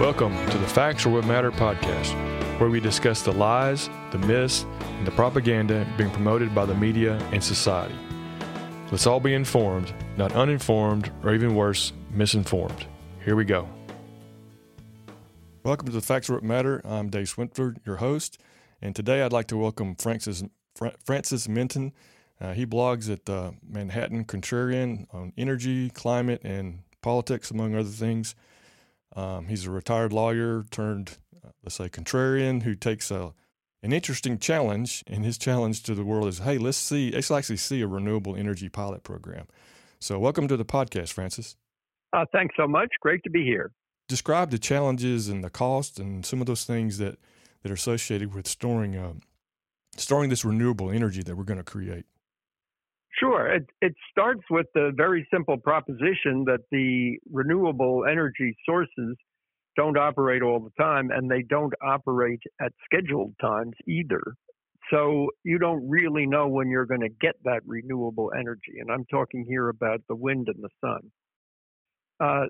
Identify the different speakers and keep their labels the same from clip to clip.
Speaker 1: Welcome to the Facts or What Matter podcast, where we discuss the lies, the myths, and the propaganda being promoted by the media and society. Let's all be informed, not uninformed, or even worse, misinformed. Here we go. Welcome to the Facts or What Matter. I'm Dave Swinford, your host, and today I'd like to welcome Francis, Francis Menton. Uh, he blogs at the Manhattan Contrarian on energy, climate, and politics, among other things. Um, he's a retired lawyer turned, uh, let's say, contrarian who takes a an interesting challenge. And his challenge to the world is, hey, let's see, let's actually see a renewable energy pilot program. So, welcome to the podcast, Francis.
Speaker 2: Uh, thanks so much. Great to be here.
Speaker 1: Describe the challenges and the cost and some of those things that that are associated with storing uh, storing this renewable energy that we're going to create.
Speaker 2: Sure. It, it starts with the very simple proposition that the renewable energy sources don't operate all the time and they don't operate at scheduled times either. So you don't really know when you're going to get that renewable energy. And I'm talking here about the wind and the sun. Uh,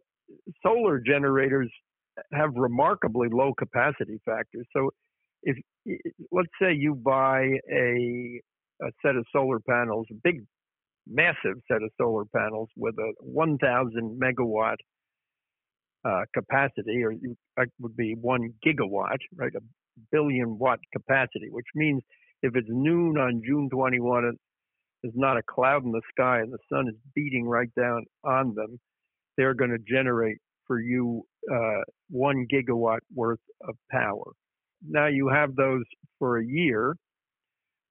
Speaker 2: solar generators have remarkably low capacity factors. So if let's say you buy a a set of solar panels, a big massive set of solar panels with a 1,000 megawatt uh, capacity, or that would be one gigawatt, right? A billion watt capacity, which means if it's noon on June 21, there's not a cloud in the sky and the sun is beating right down on them, they're going to generate for you uh, one gigawatt worth of power. Now you have those for a year.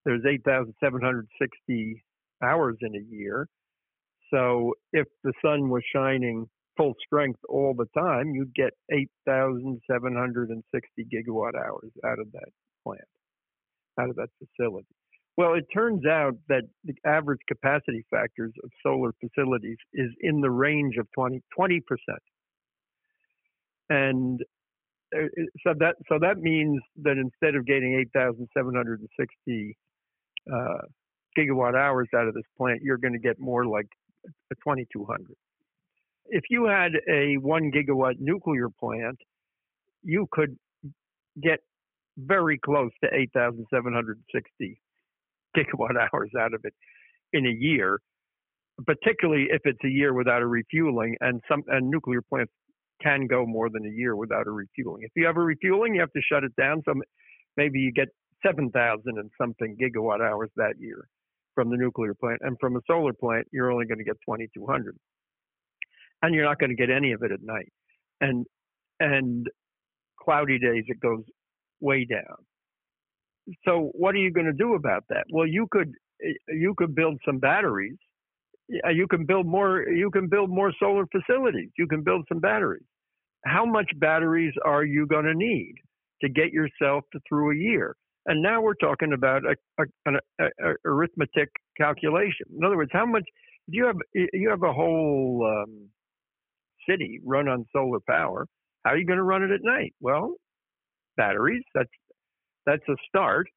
Speaker 2: There's 8,760 hours in a year. So if the sun was shining full strength all the time, you'd get 8,760 gigawatt hours out of that plant, out of that facility. Well, it turns out that the average capacity factors of solar facilities is in the range of 20, 20%. And uh, so that so that means that instead of getting 8,760 uh, gigawatt hours out of this plant, you're going to get more like 2,200. If you had a one gigawatt nuclear plant, you could get very close to 8,760 gigawatt hours out of it in a year, particularly if it's a year without a refueling. And some and nuclear plants can go more than a year without a refueling. If you have a refueling, you have to shut it down. So maybe you get 7,000 and something gigawatt hours that year from the nuclear plant. And from a solar plant, you're only going to get 2,200. And you're not going to get any of it at night. And, and cloudy days, it goes way down. So what are you going to do about that? Well, you could, eh, you could build some batteries. You can build more, you can build more solar facilities. You can build some batteries. How much batteries are you going to need to get yourself to through a year? And now we're talking about a, a, an a, arithmetic calculation. In other words, how much do you have? You have a whole um, city run on solar power. How are you going to run it at night? Well, batteries. That's that's a start.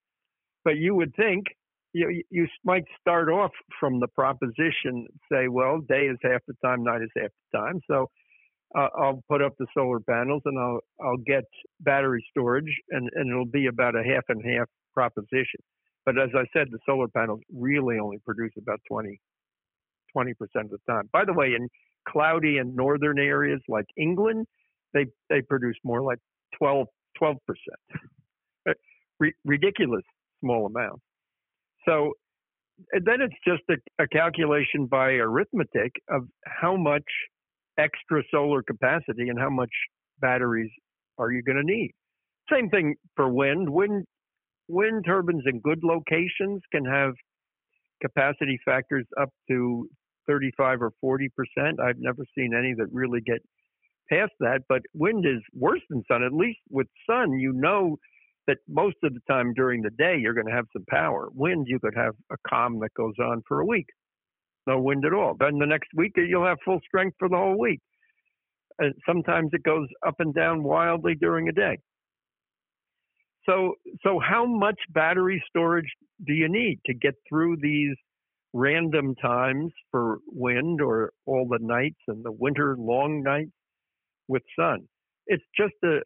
Speaker 2: But you would think you you might start off from the proposition, say, well, day is half the time, night is half the time. So uh, I'll put up the solar panels and I'll I'll get battery storage and, and it'll be about a half and half proposition. But as I said, the solar panels really only produce about 20 percent of the time. By the way, in cloudy and northern areas like England, they they produce more like 12 percent. ridiculous small amount. So then it's just a, a calculation by arithmetic of how much extra solar capacity and how much batteries are you going to need. Same thing for wind. Wind wind turbines in good locations can have capacity factors up to 35 or 40 percent. I've never seen any that really get past that. But wind is worse than sun. At least with sun, you know that most of the time during the day you're going to have some power. Wind, you could have a calm that goes on for a week no wind at all. Then the next week you'll have full strength for the whole week. Sometimes it goes up and down wildly during a day. So, so how much battery storage do you need to get through these random times for wind or all the nights and the winter long nights? with sun. It's just a,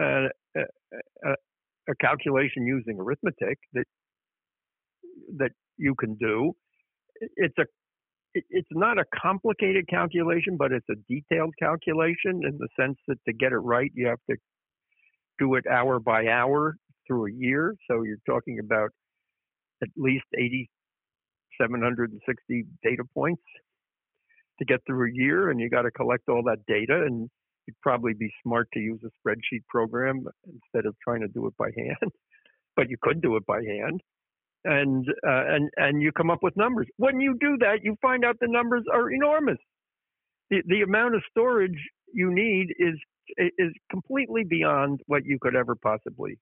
Speaker 2: a, a, a calculation using arithmetic that that you can do. It's a it's not a complicated calculation, but it's a detailed calculation in the sense that to get it right, you have to do it hour by hour through a year. So you're talking about at least 8,760 data points to get through a year, and you got to collect all that data. And you'd probably be smart to use a spreadsheet program instead of trying to do it by hand. but you could do it by hand and uh, and and you come up with numbers. When you do that, you find out the numbers are enormous. The the amount of storage you need is is completely beyond what you could ever possibly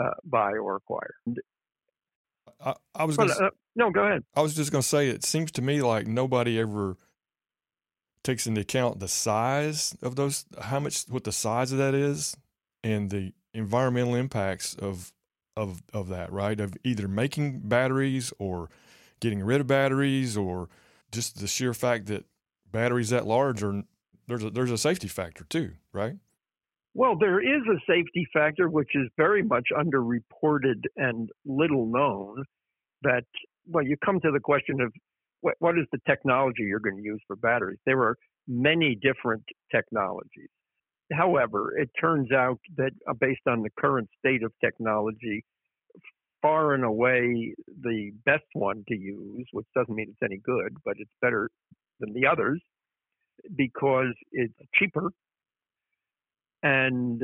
Speaker 2: uh, buy or acquire.
Speaker 1: I, I was gonna,
Speaker 2: uh, no, go ahead.
Speaker 1: I was just going to say it seems to me like nobody ever takes into account the size of those, how much, what the size of that is, and the environmental impacts of of of that, right? Of either making batteries or getting rid of batteries or just the sheer fact that batteries that large are there's a there's a safety factor too, right?
Speaker 2: Well, there is a safety factor which is very much underreported and little known. That well, you come to the question of what, what is the technology you're going to use for batteries? There are many different technologies. However, it turns out that uh, based on the current state of technology, far and away the best one to use, which doesn't mean it's any good, but it's better than the others because it's cheaper and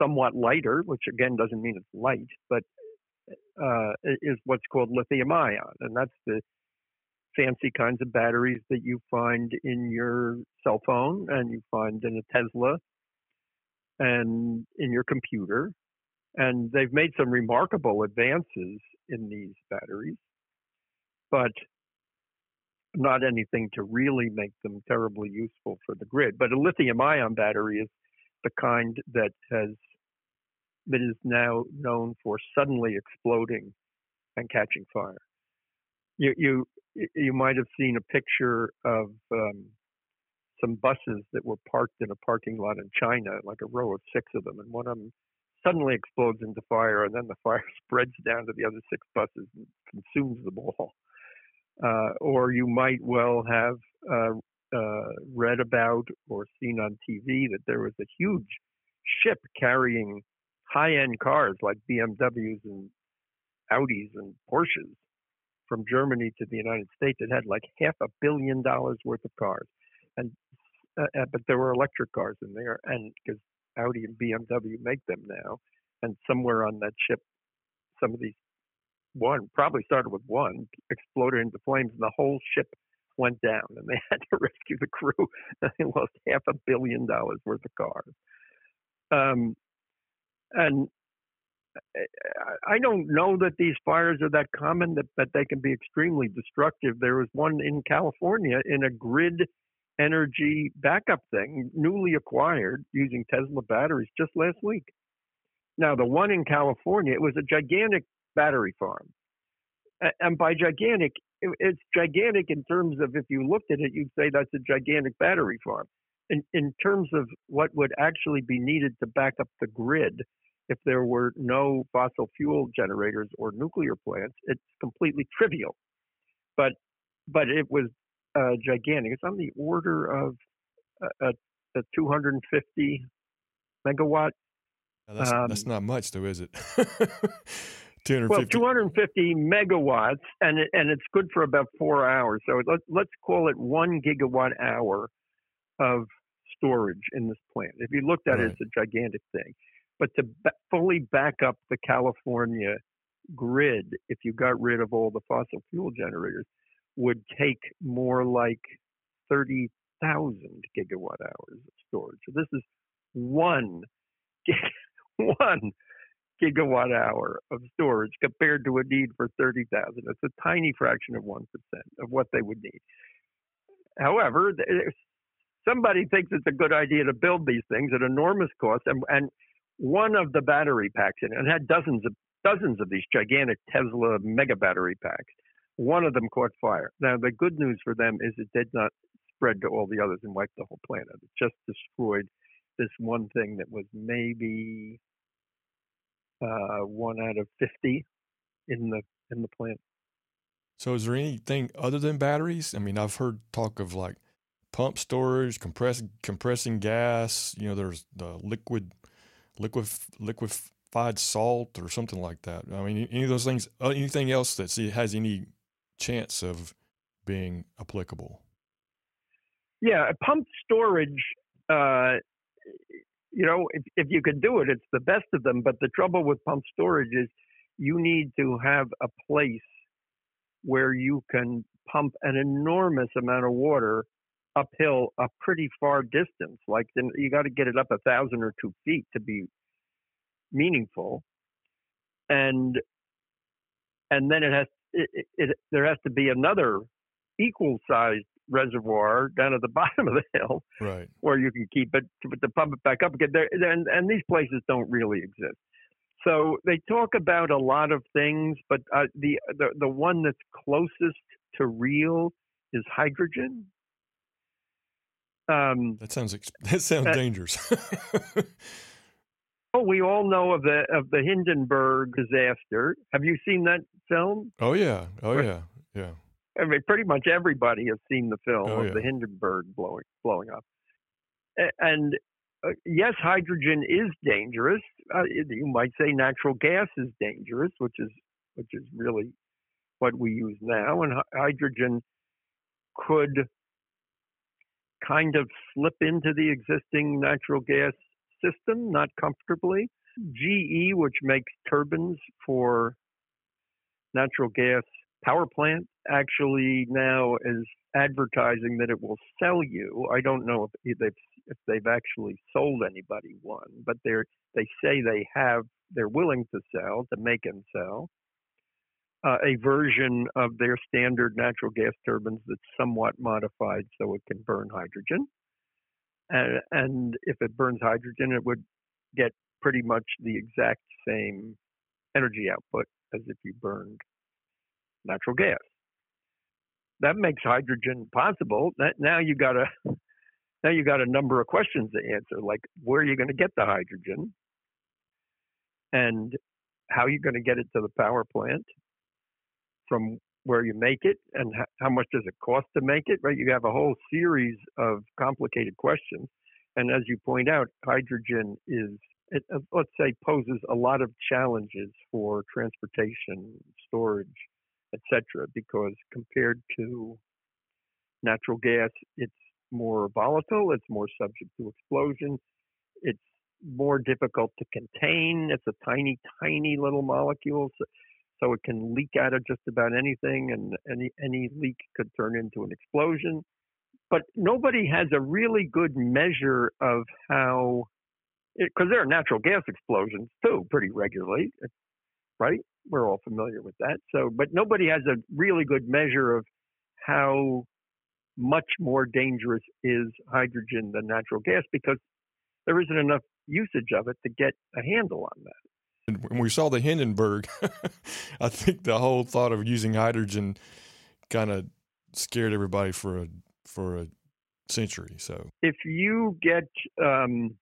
Speaker 2: somewhat lighter, which again doesn't mean it's light, but uh, is what's called lithium ion. And that's the fancy kinds of batteries that you find in your cell phone and you find in a Tesla and in your computer. And they've made some remarkable advances in these batteries, but not anything to really make them terribly useful for the grid. But a lithium ion battery is the kind that has that is now known for suddenly exploding and catching fire. You you you might have seen a picture of um, some buses that were parked in a parking lot in China, like a row of six of them, and one of them suddenly explodes into fire, and then the fire spreads down to the other six buses and consumes them all. Uh, or you might well have uh, uh, read about or seen on TV that there was a huge ship carrying high-end cars like BMWs and Audis and Porsches from Germany to the United States. It had like half a billion dollars worth of cars, and uh, uh but there were electric cars in there, and because Audi and BMW make them now, and somewhere on that ship, some of these one probably started with one exploded into flames, and the whole ship went down, and they had to rescue the crew. And they lost half a billion dollars worth of cars. Um, and I don't know that these fires are that common that, that they can be extremely destructive. There was one in California in a grid energy backup thing, newly acquired using Tesla batteries just last week. Now, the one in California, it was a gigantic battery farm. And by gigantic, it's gigantic in terms of if you looked at it, you'd say that's a gigantic battery farm. In, in terms of what would actually be needed to back up the grid, if there were no fossil fuel generators or nuclear plants, it's completely trivial. But but it was uh, gigantic. It's on the order of a, a 250 megawatt.
Speaker 1: that's, um, that's not much, though, is it?
Speaker 2: 250. Well, 250 megawatts, and it, and it's good for about four hours. So let's let's call it one gigawatt hour of storage in this plant. If you looked at right. it, it's a gigantic thing. But to b- fully back up the California grid, if you got rid of all the fossil fuel generators, would take more like 30,000 gigawatt hours of storage. So this is one, one gigawatt hour of storage compared to a need for 30,000. It's a tiny fraction of 1% of what they would need. However, somebody thinks it's a good idea to build these things at enormous cost, and, and one of the battery packs in it, and had dozens of dozens of these gigantic Tesla mega battery packs. One of them caught fire. Now the good news for them is it did not spread to all the others and wipe the whole planet. It just destroyed this one thing that was maybe uh, one out of fifty in the in the plant.
Speaker 1: So, is there anything other than batteries? I mean, I've heard talk of like pump storage, compress compressing gas. You know, there's the liquid, liquid, liquefied salt or something like that. I mean, any of those things. Uh, anything else that has any chance of being applicable?
Speaker 2: Yeah, pump storage. Uh, you know, if if you could do it, it's the best of them. But the trouble with pump storage is you need to have a place where you can pump an enormous amount of water uphill a pretty far distance. Like then you got to get it up a thousand or two feet to be meaningful, and and then it has it, it, there has to be another equal sized reservoir down at the bottom of the hill,
Speaker 1: right,
Speaker 2: where you can keep it to, to pump it back up again. There, and and these places don't really exist. So they talk about a lot of things, but uh, the, the the one that's closest to real is hydrogen.
Speaker 1: Um, that sounds that sounds uh, dangerous.
Speaker 2: oh, we all know of the of the Hindenburg disaster. Have you seen that film?
Speaker 1: Oh yeah, oh yeah, yeah.
Speaker 2: I mean, pretty much everybody has seen the film oh, of yeah. the Hindenburg blowing blowing up, and uh, yes, hydrogen is dangerous. Uh, you might say natural gas is dangerous, which is which is really what we use now, and hydrogen could kind of slip into the existing natural gas system, not comfortably. GE, which makes turbines for natural gas power plant, actually now is advertising that it will sell you. I don't know if they've if they've actually sold anybody one, but they're they say they have. They're willing to sell to make and sell uh, a version of their standard natural gas turbines that's somewhat modified so it can burn hydrogen. And, and if it burns hydrogen, it would get pretty much the exact same energy output as if you burned natural gas. That makes hydrogen possible. That, now you got a now you got a number of questions to answer, like where are you going to get the hydrogen, and how are you going to get it to the power plant, from where you make it and how much does it cost to make it, right? You have a whole series of complicated questions. And as you point out, hydrogen is, it, uh, let's say, poses a lot of challenges for transportation, storage, etc. Because compared to natural gas, it's more volatile, it's more subject to explosion, it's more difficult to contain. It's a tiny, tiny little molecule. So so it can leak out of just about anything, and any any leak could turn into an explosion. But nobody has a really good measure of how, because there are natural gas explosions too, pretty regularly, eh, right? We're all familiar with that. So, but nobody has a really good measure of how much more dangerous is hydrogen than natural gas because there isn't enough usage of it to get a handle on that
Speaker 1: when we saw the Hindenburg, I think the whole thought of using hydrogen kind of scared everybody for a for a century. So
Speaker 2: if you get um,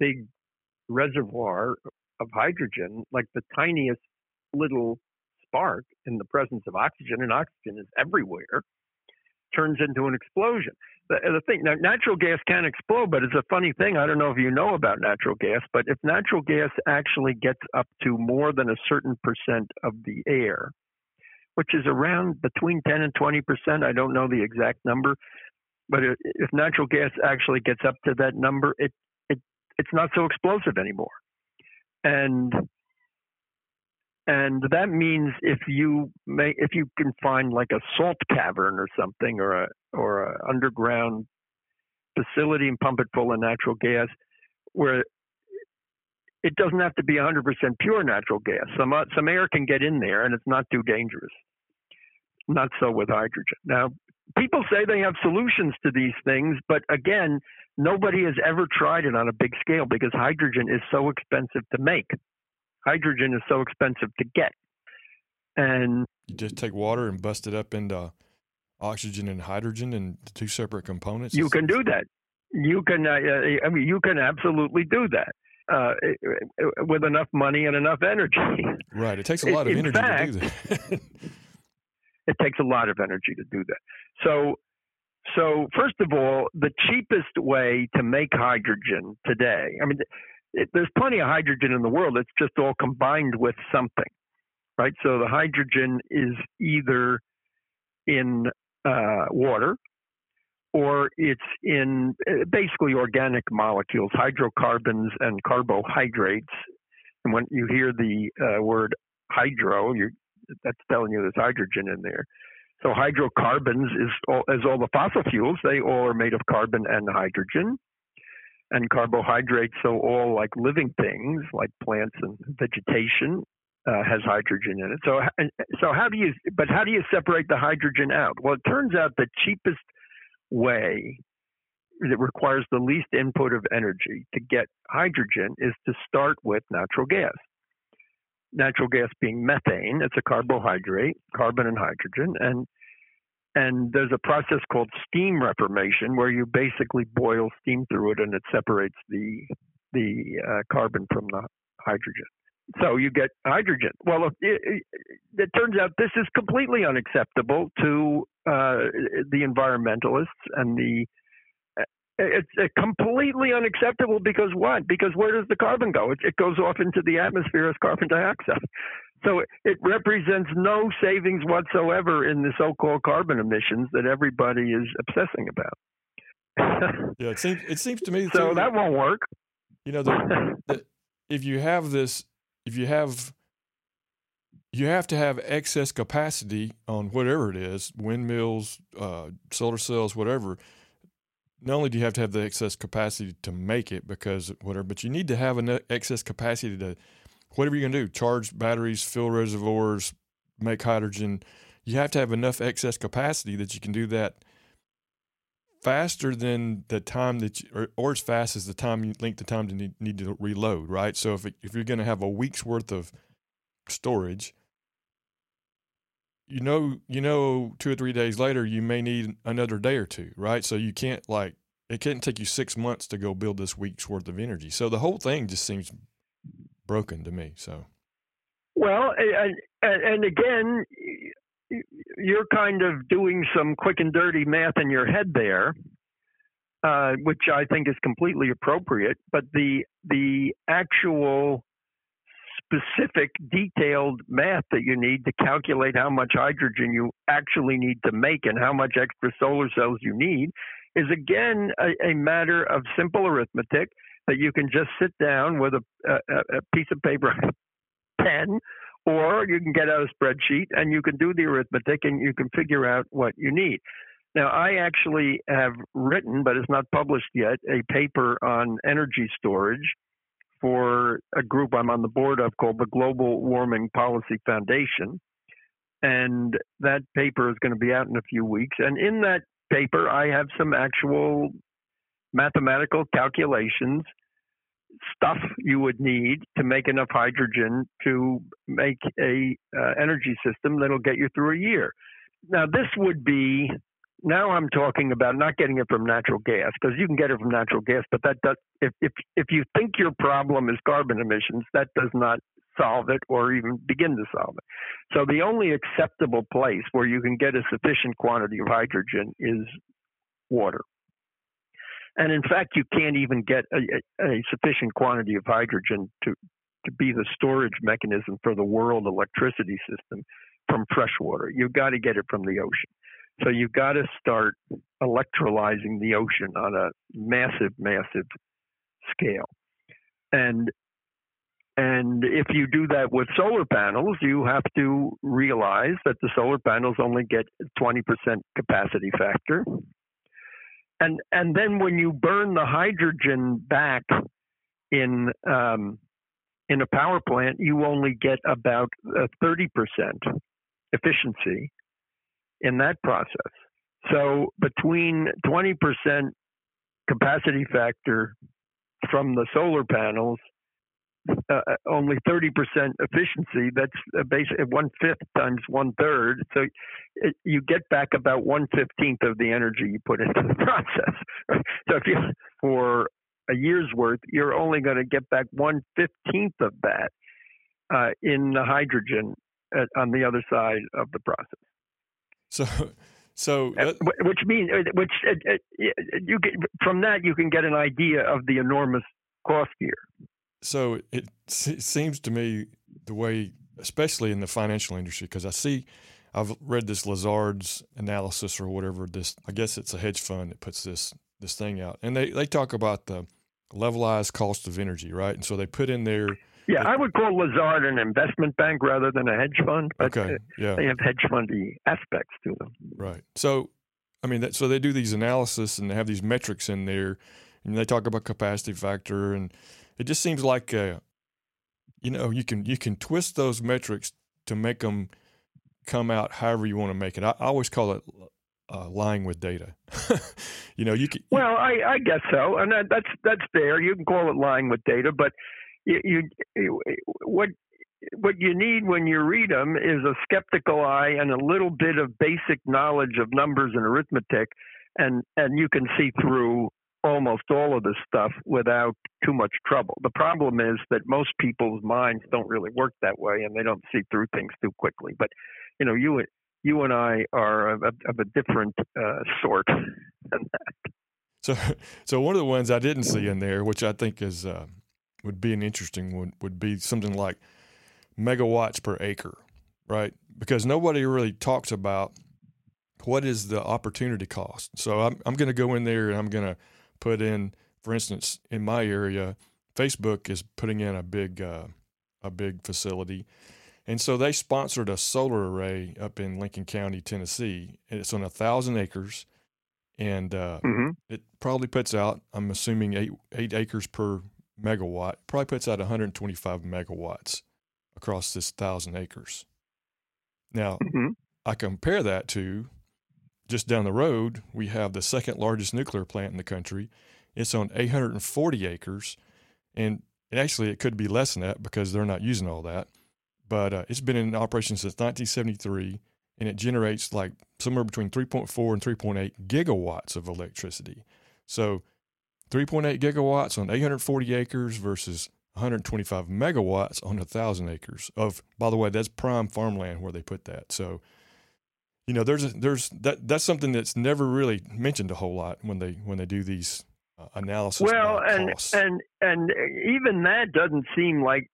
Speaker 2: big reservoir of hydrogen, like the tiniest little spark in the presence of oxygen, and oxygen is everywhere, turns into an explosion the, thing now, natural gas can explode, but it's a funny thing. I don't know if you know about natural gas, but if natural gas actually gets up to more than a certain percent of the air, which is around between 10 and 20 percent, I don't know the exact number, but if natural gas actually gets up to that number, it it it's not so explosive anymore, and and that means if you may, if you can find like a salt cavern or something, or a or a underground facility and pump it full of natural gas, where it doesn't have to be 100% pure natural gas. Some uh, some air can get in there, and it's not too dangerous. Not so with hydrogen. Now, people say they have solutions to these things, but again, nobody has ever tried it on a big scale because hydrogen is so expensive to make hydrogen is so expensive to get. And
Speaker 1: you just take water and bust it up into oxygen and hydrogen and two separate components?
Speaker 2: You can do that. You can. Uh, uh, I mean, you can absolutely do that. Uh, with enough money and enough energy.
Speaker 1: Right. It takes a lot of
Speaker 2: In
Speaker 1: energy
Speaker 2: fact,
Speaker 1: to do that.
Speaker 2: it takes a lot of energy to do that. So, so first of all, the cheapest way to make hydrogen today. I mean, it, there's plenty of hydrogen in the world. It's just all combined with something, right? So the hydrogen is either in uh, water or it's in uh, basically organic molecules, hydrocarbons and carbohydrates. And when you hear the uh, word hydro, that's telling you there's hydrogen in there. So hydrocarbons is all, as all the fossil fuels, they all are made of carbon and hydrogen. And carbohydrates, so all like living things, like plants and vegetation, uh, has hydrogen in it. So, so how do you? But how do you separate the hydrogen out? Well, it turns out the cheapest way that requires the least input of energy to get hydrogen is to start with natural gas. Natural gas being methane, it's a carbohydrate, carbon and hydrogen, and and there's a process called steam reformation where you basically boil steam through it and it separates the the uh, carbon from the hydrogen. So you get hydrogen. Well, it, it, it turns out this is completely unacceptable to uh, the environmentalists and the uh, it's completely unacceptable because what? Because where does the carbon go? It, it, goes off into the atmosphere as carbon dioxide. So it represents no savings whatsoever in the so-called carbon emissions that everybody is obsessing about.
Speaker 1: yeah, it seems it seems to me.
Speaker 2: So that won't work.
Speaker 1: You know, the, the, if you have this if you have you have to have excess capacity on whatever it is windmills uh, solar cells whatever not only do you have to have the excess capacity to make it because whatever but you need to have an excess capacity to whatever you're going to do charge batteries fill reservoirs make hydrogen you have to have enough excess capacity that you can do that faster than the time that you, or, or as fast as the time you length the time to need, need to reload, right? So if it, if you're going to have a week's worth of storage, you know you know two or three days later you may need another day or two, right? So you can't like it can't take you six months to go build this week's worth of energy. So the whole thing just seems broken to me. So.
Speaker 2: Well, and, and again, you're kind of doing some quick and dirty math in your head there, uh, which I think is completely appropriate. But the the actual specific detailed math that you need to calculate how much hydrogen you actually need to make and how much extra solar cells you need is again a, a matter of simple arithmetic that you can just sit down with a, a, a piece of paper pen or you can get out a spreadsheet and you can do the arithmetic and you can figure out what you need. Now, I actually have written, but it's not published yet, a paper on energy storage for a group I'm on the board of called the Global Warming Policy Foundation. And that paper is going to be out in a few weeks. And in that paper, I have some actual mathematical calculations stuff you would need to make enough hydrogen to make a uh, energy system that'll get you through a year. Now this would be now I'm talking about not getting it from natural gas because you can get it from natural gas, but that does if if if you think your problem is carbon emissions, that does not solve it or even begin to solve it. So the only acceptable place where you can get a sufficient quantity of hydrogen is water. And in fact, you can't even get a, a, sufficient quantity of hydrogen to, to be the storage mechanism for the world electricity system from fresh water. You've got to get it from the ocean. So you've got to start electrolyzing the ocean on a massive, massive scale. And and if you do that with solar panels, you have to realize that the solar panels only get 20% capacity factor and and then when you burn the hydrogen back in um, in a power plant, you only get about a thirty percent efficiency in that process. So between twenty percent capacity factor from the solar panels uh, only 30% efficiency. That's uh, basically one fifth times one third. So it, you get back about one fifteenth of the energy you put into the process. So if you for a year's worth, you're only going to get back one fifteenth of that uh, in the hydrogen at, on the other side of the process.
Speaker 1: So, so
Speaker 2: uh, which means uh, which uh, you get, from that you can get an idea of the enormous cost here.
Speaker 1: So it, it seems to me the way, especially in the financial industry, because I see. I've read this Lazard's analysis or whatever. This, I guess it's a hedge fund that puts this this thing out, and they they talk about the levelized cost of energy, right? And so they put in there.
Speaker 2: Yeah, I would call Lazard an investment bank rather than a hedge fund.
Speaker 1: okay. Yeah.
Speaker 2: They have hedge fundy aspects to them.
Speaker 1: Right. So, I mean, that, so they do these analysis and they have these metrics in there, and they talk about capacity factor, and it just seems like, uh, you know, you can you can twist those metrics to make them come out however you want to make it. I, I always call it uh, lying with data. you know, you can.
Speaker 2: Well, I, I guess so, and that, that's that's fair. You can call it lying with data, but you, you what what you need when you read them is a skeptical eye and a little bit of basic knowledge of numbers and arithmetic, and and you can see through almost all of this stuff without too much trouble. The problem is that most people's minds don't really work that way, and they don't see through things too quickly. But you know, you you and I are of, of a different uh, sort.
Speaker 1: So, so one of the ones I didn't see in there, which I think is uh, would be an interesting one, would be something like megawatts per acre, right? Because nobody really talks about what is the opportunity cost. So I'm I'm going to go in there and I'm going to put in, for instance, in my area, Facebook is putting in a big uh, a big facility and so they sponsored a solar array up in Lincoln County, Tennessee. It's on a thousand acres, and uh, mm-hmm. it probably puts out, I'm assuming, eight eight acres per megawatt. Probably puts out 125 megawatts across this thousand acres. Now, mm-hmm. I compare that to just down the road, we have the second largest nuclear plant in the country. It's on 840 acres, and actually it could be less than that because they're not using all that but uh, it's been in operation since 1973 and it generates like somewhere between 3.4 and 3.8 gigawatts of electricity. So 3.8 gigawatts on 840 acres versus 125 megawatts on 1,000 acres of, by the way, that's prime farmland where they put that. So, you know, there's a, there's that that's something that's never really mentioned a whole lot when they when they do these uh, analysis.
Speaker 2: Well, and
Speaker 1: costs.
Speaker 2: and and even that doesn't seem like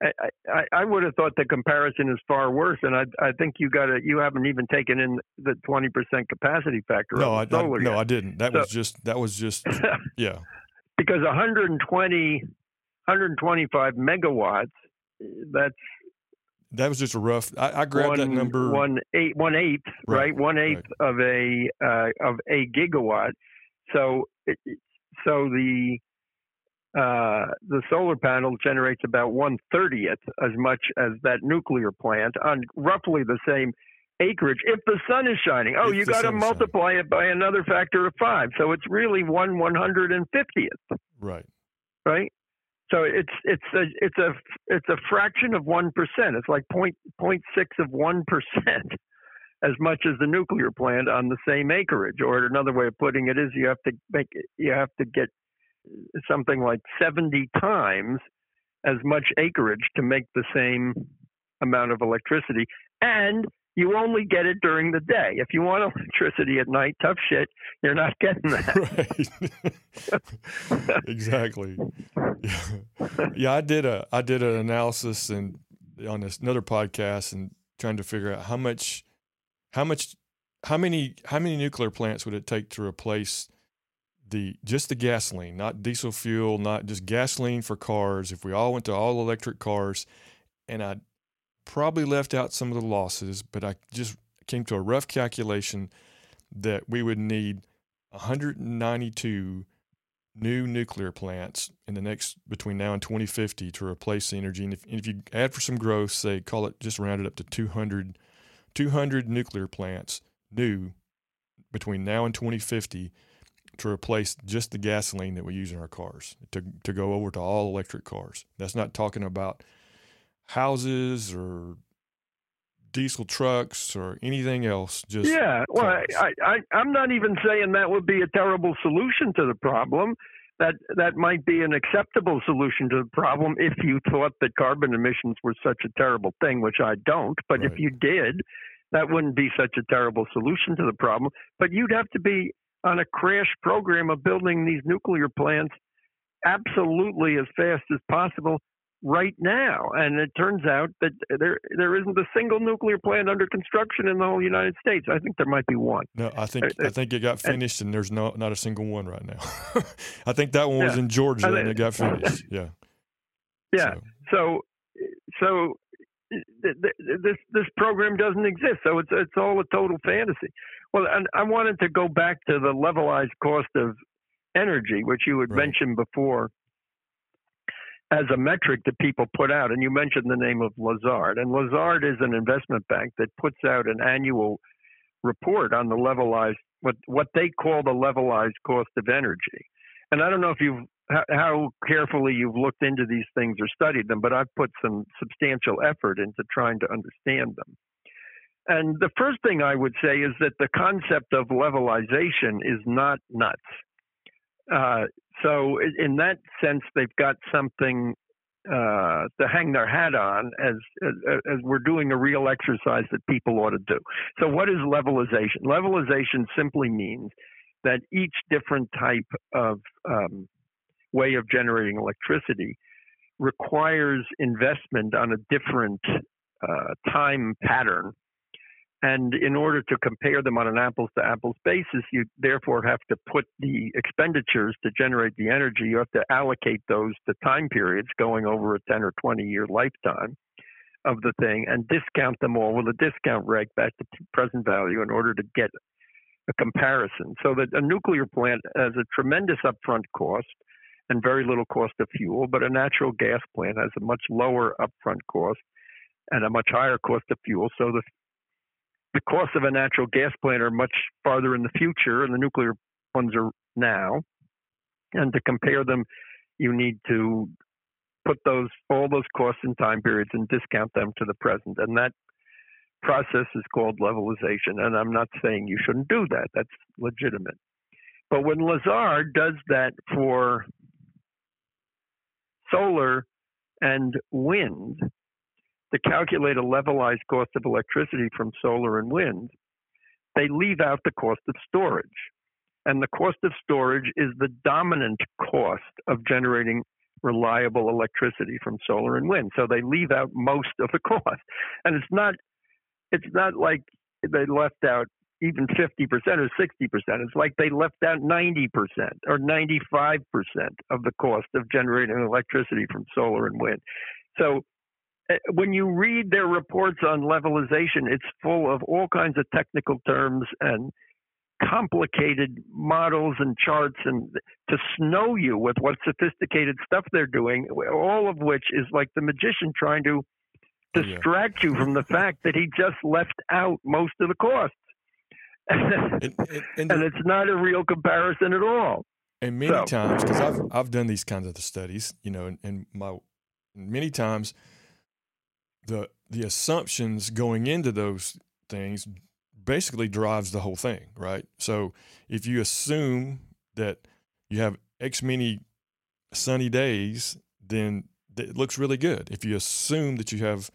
Speaker 2: I, I, I would have thought the comparison is far worse, and I, I think you got to you haven't even taken in the twenty percent capacity factor.
Speaker 1: No, I,
Speaker 2: I
Speaker 1: no, I didn't. That so, was just that was just yeah.
Speaker 2: Because 120, 125 megawatts, that's
Speaker 1: that was just a rough. I, I grabbed
Speaker 2: one,
Speaker 1: that number
Speaker 2: one eight one eighth right, right? one eighth right. of a uh, of a gigawatt. So so the uh, the solar panel generates about one thirtieth as much as that nuclear plant on roughly the same acreage if the sun is shining. Oh, if you got to multiply it by another factor of five, so it's really one one hundred and fiftieth.
Speaker 1: Right.
Speaker 2: Right. So it's it's a it's a it's a fraction of one percent. It's like point point six of one percent as much as the nuclear plant on the same acreage. Or another way of putting it is you have to make you have to get something like 70 times as much acreage to make the same amount of electricity. And you only get it during the day. If you want electricity at night, tough shit, you're not getting
Speaker 1: that. Right. exactly. Yeah. yeah, I did a I did an analysis and on this another podcast and trying to figure out how much how much how many how many nuclear plants would it take to replace the just the gasoline, not diesel fuel, not just gasoline for cars. If we all went to all electric cars, and I probably left out some of the losses, but I just came to a rough calculation that we would need 192 new nuclear plants in the next between now and 2050 to replace the energy. And if, and if you add for some growth, say call it just rounded up to 200, 200 nuclear plants new between now and 2050 to replace just the gasoline that we use in our cars to to go over to all electric cars. That's not talking about houses or diesel trucks or anything else. Just
Speaker 2: yeah. Well, I, I I'm not even saying that would be a terrible solution to the problem. That that might be an acceptable solution to the problem if you thought that carbon emissions were such a terrible thing, which I don't. But right. if you did, that wouldn't be such a terrible solution to the problem. But you'd have to be on a crash program of building these nuclear plants absolutely as fast as possible right now. And it turns out that there there isn't a single nuclear plant under construction in the whole United States. I think there might be one.
Speaker 1: No, I think uh, I think it got finished, and, and there's no not a single one right now. I think that one was yeah. in Georgia, and it got finished. Yeah.
Speaker 2: Yeah. So, so, so this this program doesn't exist. So it's it's all a total fantasy. Well, and I wanted to go back to the levelized cost of energy, which you had right. mentioned before as a metric that people put out. And you mentioned the name of Lazard. And Lazard is an investment bank that puts out an annual report on the levelized, what, what they call the levelized cost of energy. And I don't know if you've how carefully you've looked into these things or studied them, but I've put some substantial effort into trying to understand them. And the first thing I would say is that the concept of levelization is not nuts. Uh, so in that sense, they've got something uh, to hang their hat on as, as, as we're doing a real exercise that people ought to do. So what is levelization? Levelization simply means that each different type of um, way of generating electricity requires investment on a different uh, time pattern and in order to compare them on an apples to apples basis, you therefore have to put the expenditures to generate the energy, you have to allocate those to time periods going over a 10 or 20 year lifetime of the thing and discount them all with a discount rate back to present value in order to get a comparison. So that a nuclear plant has a tremendous upfront cost and very little cost of fuel, but a natural gas plant has a much lower upfront cost and a much higher cost of fuel. So the the costs of a natural gas plant are much farther in the future, and the nuclear ones are now. And to compare them, you need to put those all those costs in time periods and discount them to the present. And that process is called levelization. And I'm not saying you shouldn't do that. That's legitimate. But when Lazard does that for solar and wind, to calculate a levelized cost of electricity from solar and wind, they leave out the cost of storage. And the cost of storage is the dominant cost of generating reliable electricity from solar and wind. So they leave out most of the cost. And it's not it's not like they left out even 50% or 60%. It's like they left out 90% or 95% of the cost of generating electricity from solar and wind. So Uh, when you read their reports on levelization, it's full of all kinds of technical terms and complicated models and charts and to snow you with what sophisticated stuff they're doing, all of which is like the magician trying to oh, distract yeah. you from the fact that he just left out most of the costs. and, and, and, and, it's not a real comparison at all.
Speaker 1: And many so. times, because I've I've done these kinds of studies, you know, and, and my many times the the assumptions going into those things basically drives the whole thing, right? So if you assume that you have X many sunny days, then it looks really good. If you assume that you have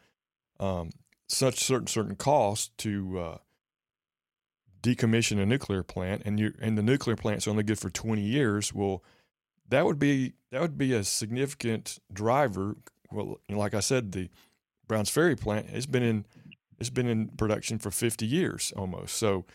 Speaker 1: um, such certain certain costs to uh, decommission a nuclear plant, and you and the nuclear plant's only good for twenty years, well, that would be that would be a significant driver. Well, like I said, the Browns Ferry plant has been in it's been in production for 50 years almost. So,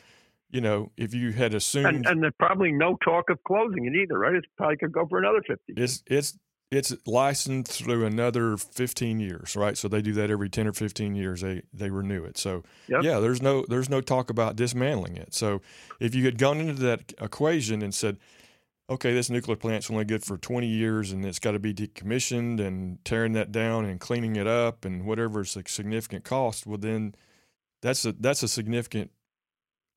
Speaker 1: you know, if you had assumed
Speaker 2: and, and there's probably no talk of closing it either, right? It probably could go for another 50.
Speaker 1: It's it's it's licensed through another 15 years, right? So they do that every 10 or 15 years. They they renew it. So yep. yeah, there's no there's no talk about dismantling it. So if you had gone into that equation and said, okay, this nuclear plant's only good for 20 years and it's got to be decommissioned and tearing that down and cleaning it up and whatever is a significant cost, well, then that's a, that's a significant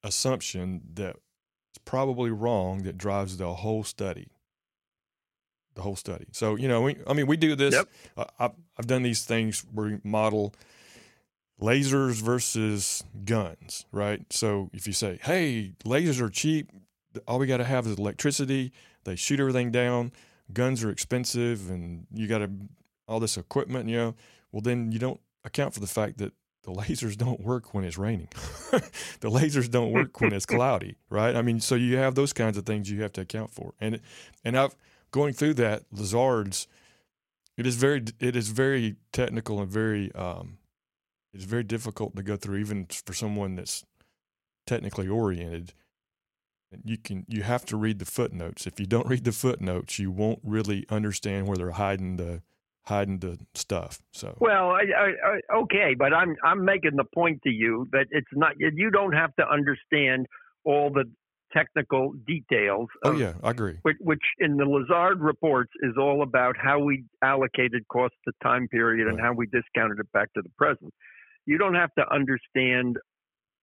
Speaker 1: assumption that is probably wrong that drives the whole study. The whole study. So you know, we, I mean, we do this.
Speaker 2: Yep.
Speaker 1: Uh, I've, I've done these things where we model lasers versus guns, right? So if you say, "Hey, lasers are cheap. All we got to have is electricity. They shoot everything down. Guns are expensive, and you got to all this equipment." You know, well then you don't account for the fact that the lasers don't work when it's raining. the lasers don't work when it's cloudy, right? I mean, so you have those kinds of things you have to account for. And and I've going through that Lazards, it is very it is very technical and very um, it's very difficult to go through, even for someone that's technically oriented. You can you have to read the footnotes. If you don't read the footnotes, you won't really understand where they're hiding the hiding the stuff. So
Speaker 2: well, I, I, okay, but I'm I'm making the point to you that it's not you don't have to understand all the technical details.
Speaker 1: Oh yeah, I agree.
Speaker 2: Which, which, in the Lazard reports is all about how we allocated cost to time period and how we discounted it back to the present. You don't have to understand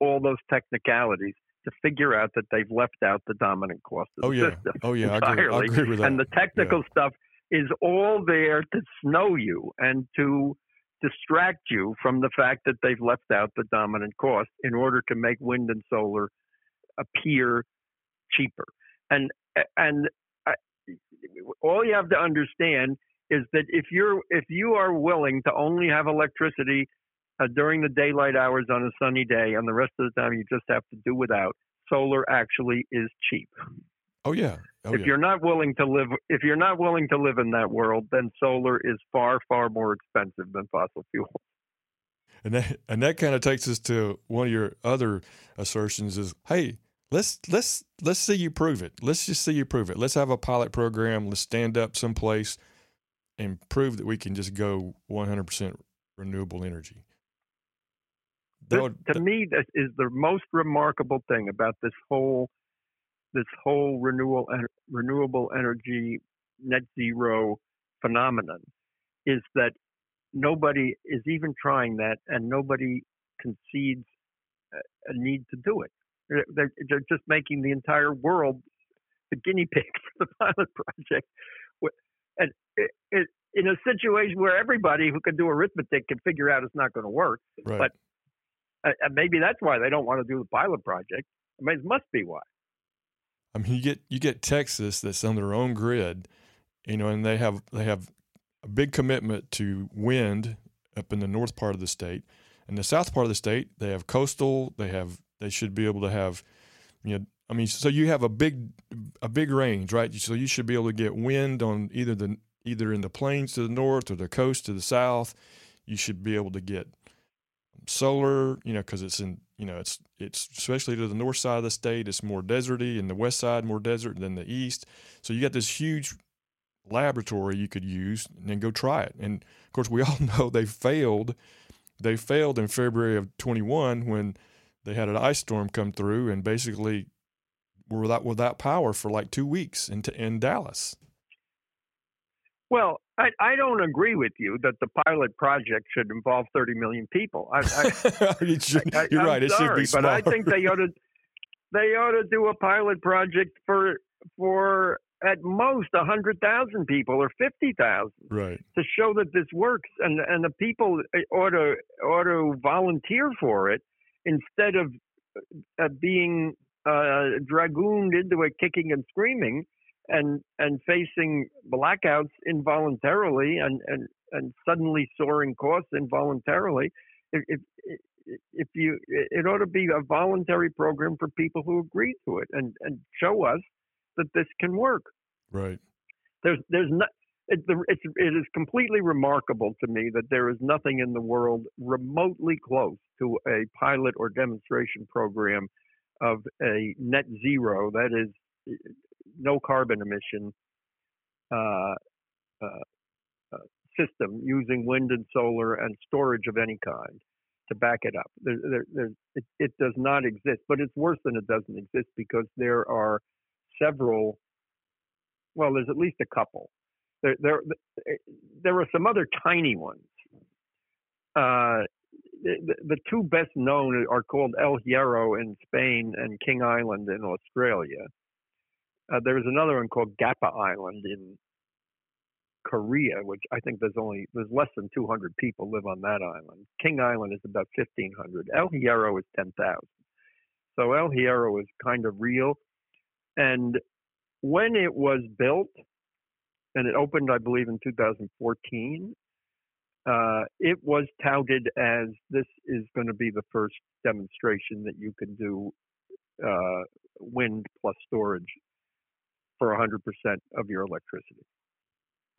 Speaker 2: all those technicalities to figure out that they've left out the dominant cost of
Speaker 1: oh,
Speaker 2: the
Speaker 1: yeah.
Speaker 2: system.
Speaker 1: Oh yeah,
Speaker 2: entirely.
Speaker 1: I agree, I agree with that.
Speaker 2: And the technical yeah. stuff is all there to snow you and to distract you from the fact that they've left out the dominant cost in order to make wind and solar appear cheaper. And and I, all you have to understand is that if you're if you are willing to only have electricity uh, during the daylight hours on a sunny day, and the rest of the time you just have to do without, solar actually is cheap.
Speaker 1: Oh yeah. Oh,
Speaker 2: if
Speaker 1: yeah.
Speaker 2: you're not willing to live, if you're not willing to live in that world, then solar is far, far more expensive than fossil fuel.
Speaker 1: And that and that kind of takes us to one of your other assertions is, hey, let's let's let's see you prove it. Let's just see you prove it. Let's have a pilot program. Let's stand up someplace and prove that we can just go 100% renewable energy.
Speaker 2: This, would, to me, this is the most remarkable thing about this whole this whole renewable renewable energy net zero phenomenon is that nobody is even trying that, and nobody concedes a need to do it. They're, they're just making the entire world the guinea pig for the pilot project. And it, it, in a situation where everybody who can do arithmetic can figure out it's not going to work.
Speaker 1: Right.
Speaker 2: But maybe that's why they don't want to do the pilot project. I mean, it must be why.
Speaker 1: I mean, you get you get Texas that's on their own grid, you know, and they have they have a big commitment to wind up in the north part of the state, and the south part of the state they have coastal. They have they should be able to have, you know, I mean, so you have a big a big range, right? So you should be able to get wind on either the either in the plains to the north or the coast to the south. You should be able to get solar, you know, because it's in, you know, it's it's especially to the north side of the state, it's more deserty, and the west side more desert than the east. So you got this huge laboratory you could use and then go try it. And of course, we all know they failed. They failed in February of 21 when they had an ice storm come through and basically were without without power for like two weeks in in Dallas.
Speaker 2: Well, I, I don't agree with you that the pilot project should involve 30 million people. I,
Speaker 1: I, should, you're right. It
Speaker 2: sorry,
Speaker 1: should be
Speaker 2: but I think they ought to they ought to do a pilot project for for at most 100,000 people or 50,000
Speaker 1: right.
Speaker 2: to show that this works and and the people ought to ought to volunteer for it instead of uh, being uh, dragooned into it kicking and screaming and and facing blackouts involuntarily and and and suddenly soaring costs involuntarily if, if if you it ought to be a voluntary program for people who agree to it and and show us that this can work.
Speaker 1: Right.
Speaker 2: There's there's not it, it's, it is completely remarkable to me that there is nothing in the world remotely close to a pilot or demonstration program of a net zero, that is, no carbon emission uh, uh, uh, system using wind and solar and storage of any kind to back it up. There, there, it, it does not exist, but it's worse than it doesn't exist because there are several. Well, there's at least a couple. There, there, there are some other tiny ones. Uh, the, the two best known are called El Hierro in Spain and King Island in Australia. Uh, there's another one called Gapa Island in Korea, which I think there's only there's less than 200 people live on that island. King Island is about 1,500. El Hierro is 10,000. So El Hierro is kind of real. And when it was built, and it opened, I believe, in 2014, uh, it was touted as this is going to be the first demonstration that you can do uh, wind plus storage for 100% of your electricity.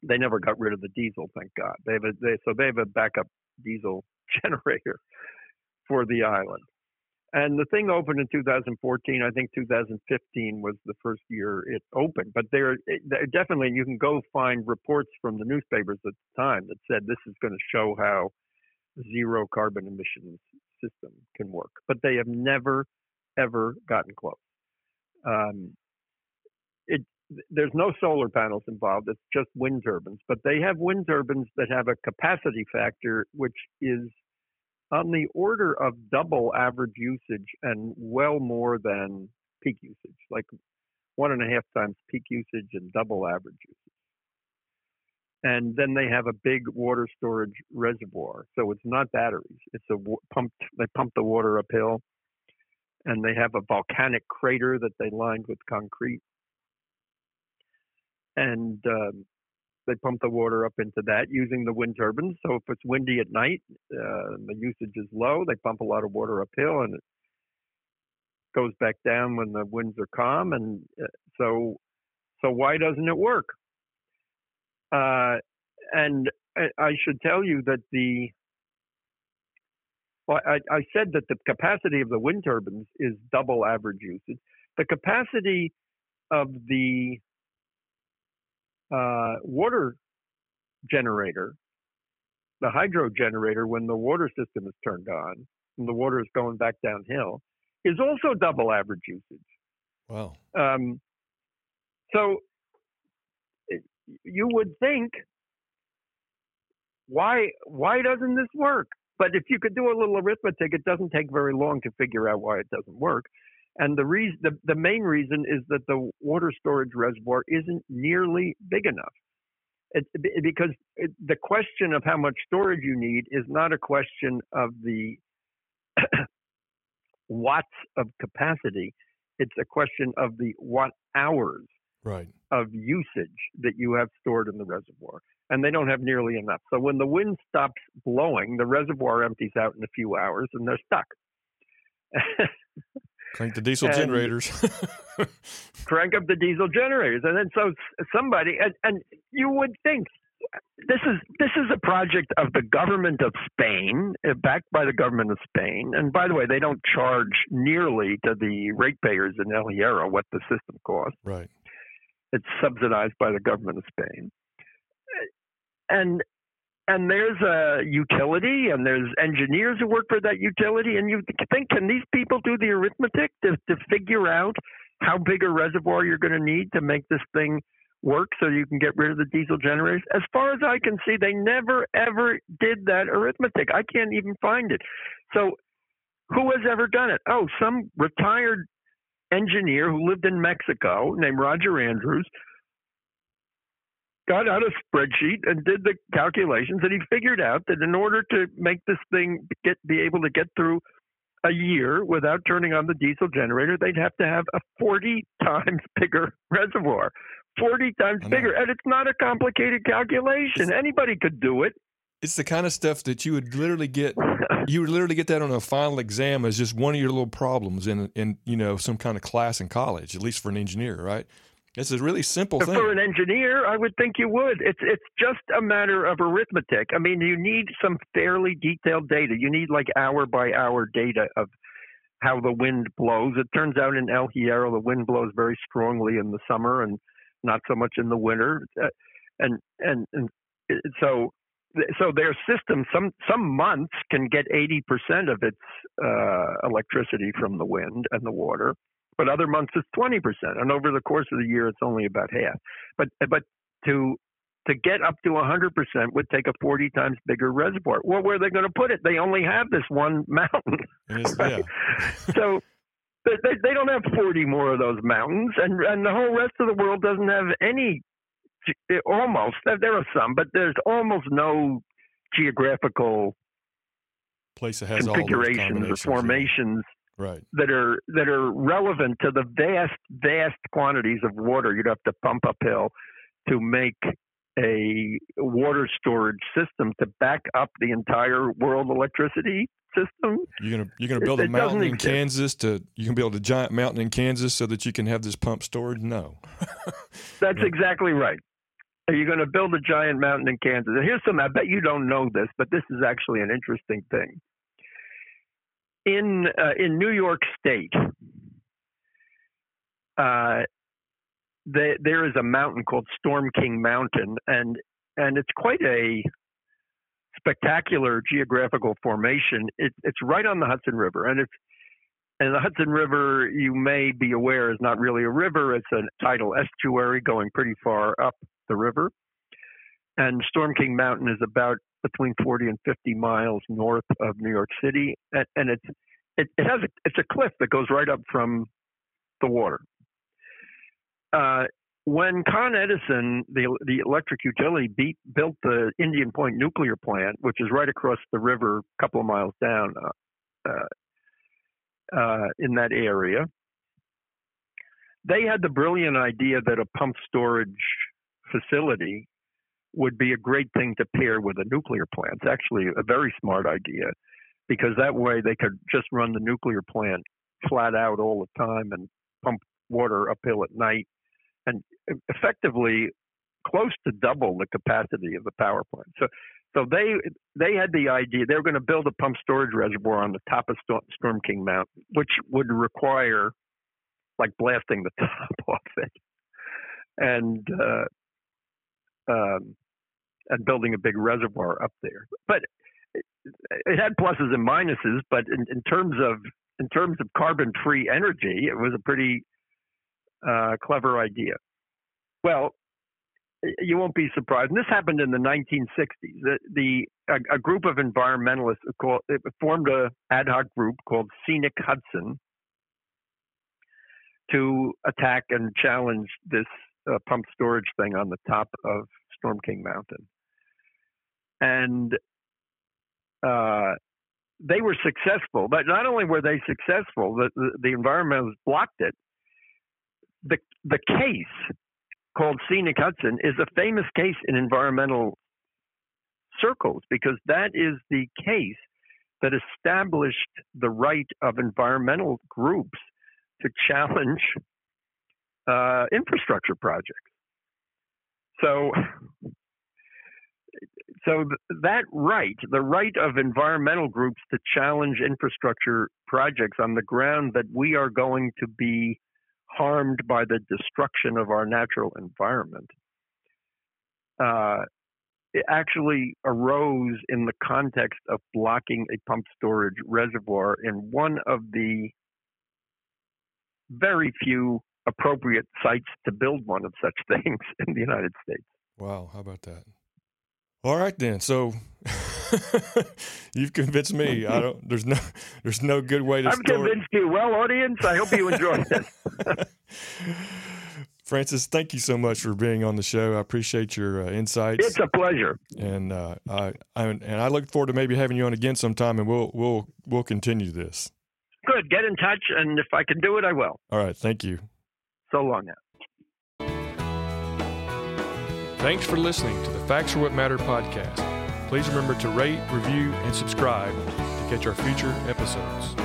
Speaker 2: They never got rid of the diesel, thank God. They have a, they, so they have a backup diesel generator for the island. And the thing opened in 2014. I think 2015 was the first year it opened. But there, definitely, you can go find reports from the newspapers at the time that said this is going to show how zero carbon emissions system can work. But they have never, ever gotten close. Um, there's no solar panels involved. It's just wind turbines. But they have wind turbines that have a capacity factor which is on the order of double average usage and well more than peak usage, like one and a half times peak usage and double average usage. And then they have a big water storage reservoir. So it's not batteries. It's a pumped, they pump the water uphill and they have a volcanic crater that they lined with concrete. And um, they pump the water up into that using the wind turbines. So if it's windy at night, uh, the usage is low. They pump a lot of water uphill, and it goes back down when the winds are calm. And uh, so, so why doesn't it work? Uh, and I should tell you that the well, I, I said that the capacity of the wind turbines is double average usage. The capacity of the uh, water generator, the hydro generator, when the water system is turned on and the water is going back downhill, is also double average usage.
Speaker 1: Wow.
Speaker 2: Um, so you would think, why why doesn't this work? But if you could do a little arithmetic, it doesn't take very long to figure out why it doesn't work. And the reason, the, the main reason is that the water storage reservoir isn't nearly big enough. It, because it, the question of how much storage you need is not a question of the watts of capacity. It's a question of the watt hours
Speaker 1: right.
Speaker 2: of usage that you have stored in the reservoir. And they don't have nearly enough. So when the wind stops blowing, the reservoir empties out in a few hours and they're stuck.
Speaker 1: Crank the diesel and generators.
Speaker 2: crank up the diesel generators, and then so somebody and, and you would think this is this is a project of the government of Spain, uh, backed by the government of Spain. And by the way, they don't charge nearly to the ratepayers in El Hierro what the system costs.
Speaker 1: Right.
Speaker 2: It's subsidized by the government of Spain. And and there's a utility and there's engineers who work for that utility and you think can these people do the arithmetic to, to figure out how big a reservoir you're going to need to make this thing work so you can get rid of the diesel generators? As far as i can see they never ever did that arithmetic. I can't even find it. So who has ever done it? Oh some retired engineer who lived in mexico named roger andrews got out a spreadsheet and did the calculations, and he figured out that in order to make this thing get be able to get through a year without turning on the diesel generator, they'd have to have a 40 times bigger reservoir. 40 times bigger. And it's not a complicated calculation. It's, Anybody could do it.
Speaker 1: It's the kind of stuff that you would literally get you would literally get that on a final exam as just one of your little problems in in you know some kind of class in college, at least for an engineer, right? It's a really simple thing.
Speaker 2: For an engineer, I would think you would. It's it's just a matter of arithmetic. I mean, you need some fairly detailed data. You need like hour by hour data of how the wind blows. It turns out in El Hierro, the wind blows very strongly in the summer and not so much in the winter. Uh, and and and so so their system some some months can get 80% of its uh, electricity from the wind and the water but other months it's 20%. And over the course of the year, it's only about half. But but to to get up to 100% would take a 40 times bigger reservoir. Well, where are they going to put it? They only have this one mountain.
Speaker 1: Right?
Speaker 2: So they, they don't have 40 more of those mountains, and, and the whole rest of the world doesn't have any, eh, almost, there are some, but there's almost no geographical
Speaker 1: place that has
Speaker 2: configurations or formations
Speaker 1: right.
Speaker 2: that are that are relevant to the vast vast quantities of water you'd have to pump uphill to make a water storage system to back up the entire world electricity system.
Speaker 1: You're gonna you're gonna build it, a mountain in. Kansas to you can build a giant mountain in Kansas so that you can have this pump stored. No,
Speaker 2: that's exactly right. Are you going to build a giant mountain in Kansas? And here's some. I bet you don't know this, but this is actually an interesting thing. In uh, in New York State, uh, the, there is a mountain called Storm King Mountain, and and it's quite a spectacular geographical formation. It, it's right on the Hudson River, and it's and the Hudson River, you may be aware, is not really a river. It's a tidal estuary going pretty far up the river. And Storm King Mountain is about between 40 and 50 miles north of New York City, and, and it's it, it has a, it's a cliff that goes right up from the water. Uh, when Con Edison, the the electric utility, beat, built the Indian Point nuclear plant, which is right across the river, a couple of miles down uh, uh, uh, in that area, they had the brilliant idea that a pump storage facility would be a great thing to pair with a nuclear plant. It's actually a very smart idea because that way they could just run the nuclear plant flat out all the time and pump water uphill at night and effectively close to double the capacity of the power plant. So, so they they had the idea they were going to build a pump storage reservoir on the top of Storm King Mountain, which would require like blasting the top off it, and uh, um, and building a big reservoir up there. But it, it had pluses and minuses. But in, in terms of in terms of carbon free energy, it was a pretty uh, clever idea. Well, you won't be surprised. And this happened in the 1960s. The, the a, a, group of environmentalists called, formed a ad hoc group called Scenic Hudson to attack and challenge this uh, pump storage thing on the top of Storm King Mountain. And uh, they were successful, but not only were they successful, the, the, the environmentalists blocked it. The, the case called Scenic Hudson is a famous case in environmental circles because that is the case that established the right of environmental groups to challenge uh, infrastructure projects. So, so that right, the right of environmental groups to challenge infrastructure projects on the ground that we are going to be harmed by the destruction of our natural environment, uh, it actually arose in the context of blocking a pump storage reservoir in one of the very few appropriate sites to build one of such things in the United States.
Speaker 1: Wow, how about that? All right then. So you've convinced me. I don't. There's no. There's no good way to.
Speaker 2: I've convinced you. Well, audience, I hope you enjoyed this.
Speaker 1: Francis, thank you so much for being on the show. I appreciate your uh, insights.
Speaker 2: It's a pleasure.
Speaker 1: And uh, I, I and I look forward to maybe having you on again sometime, and we'll we'll we'll continue this.
Speaker 2: Good. Get in touch, and if I can do it, I will.
Speaker 1: All right. Thank you.
Speaker 2: So long now.
Speaker 1: Thanks for listening to the Facts Are What Matter podcast. Please remember to rate, review, and subscribe to catch our future episodes.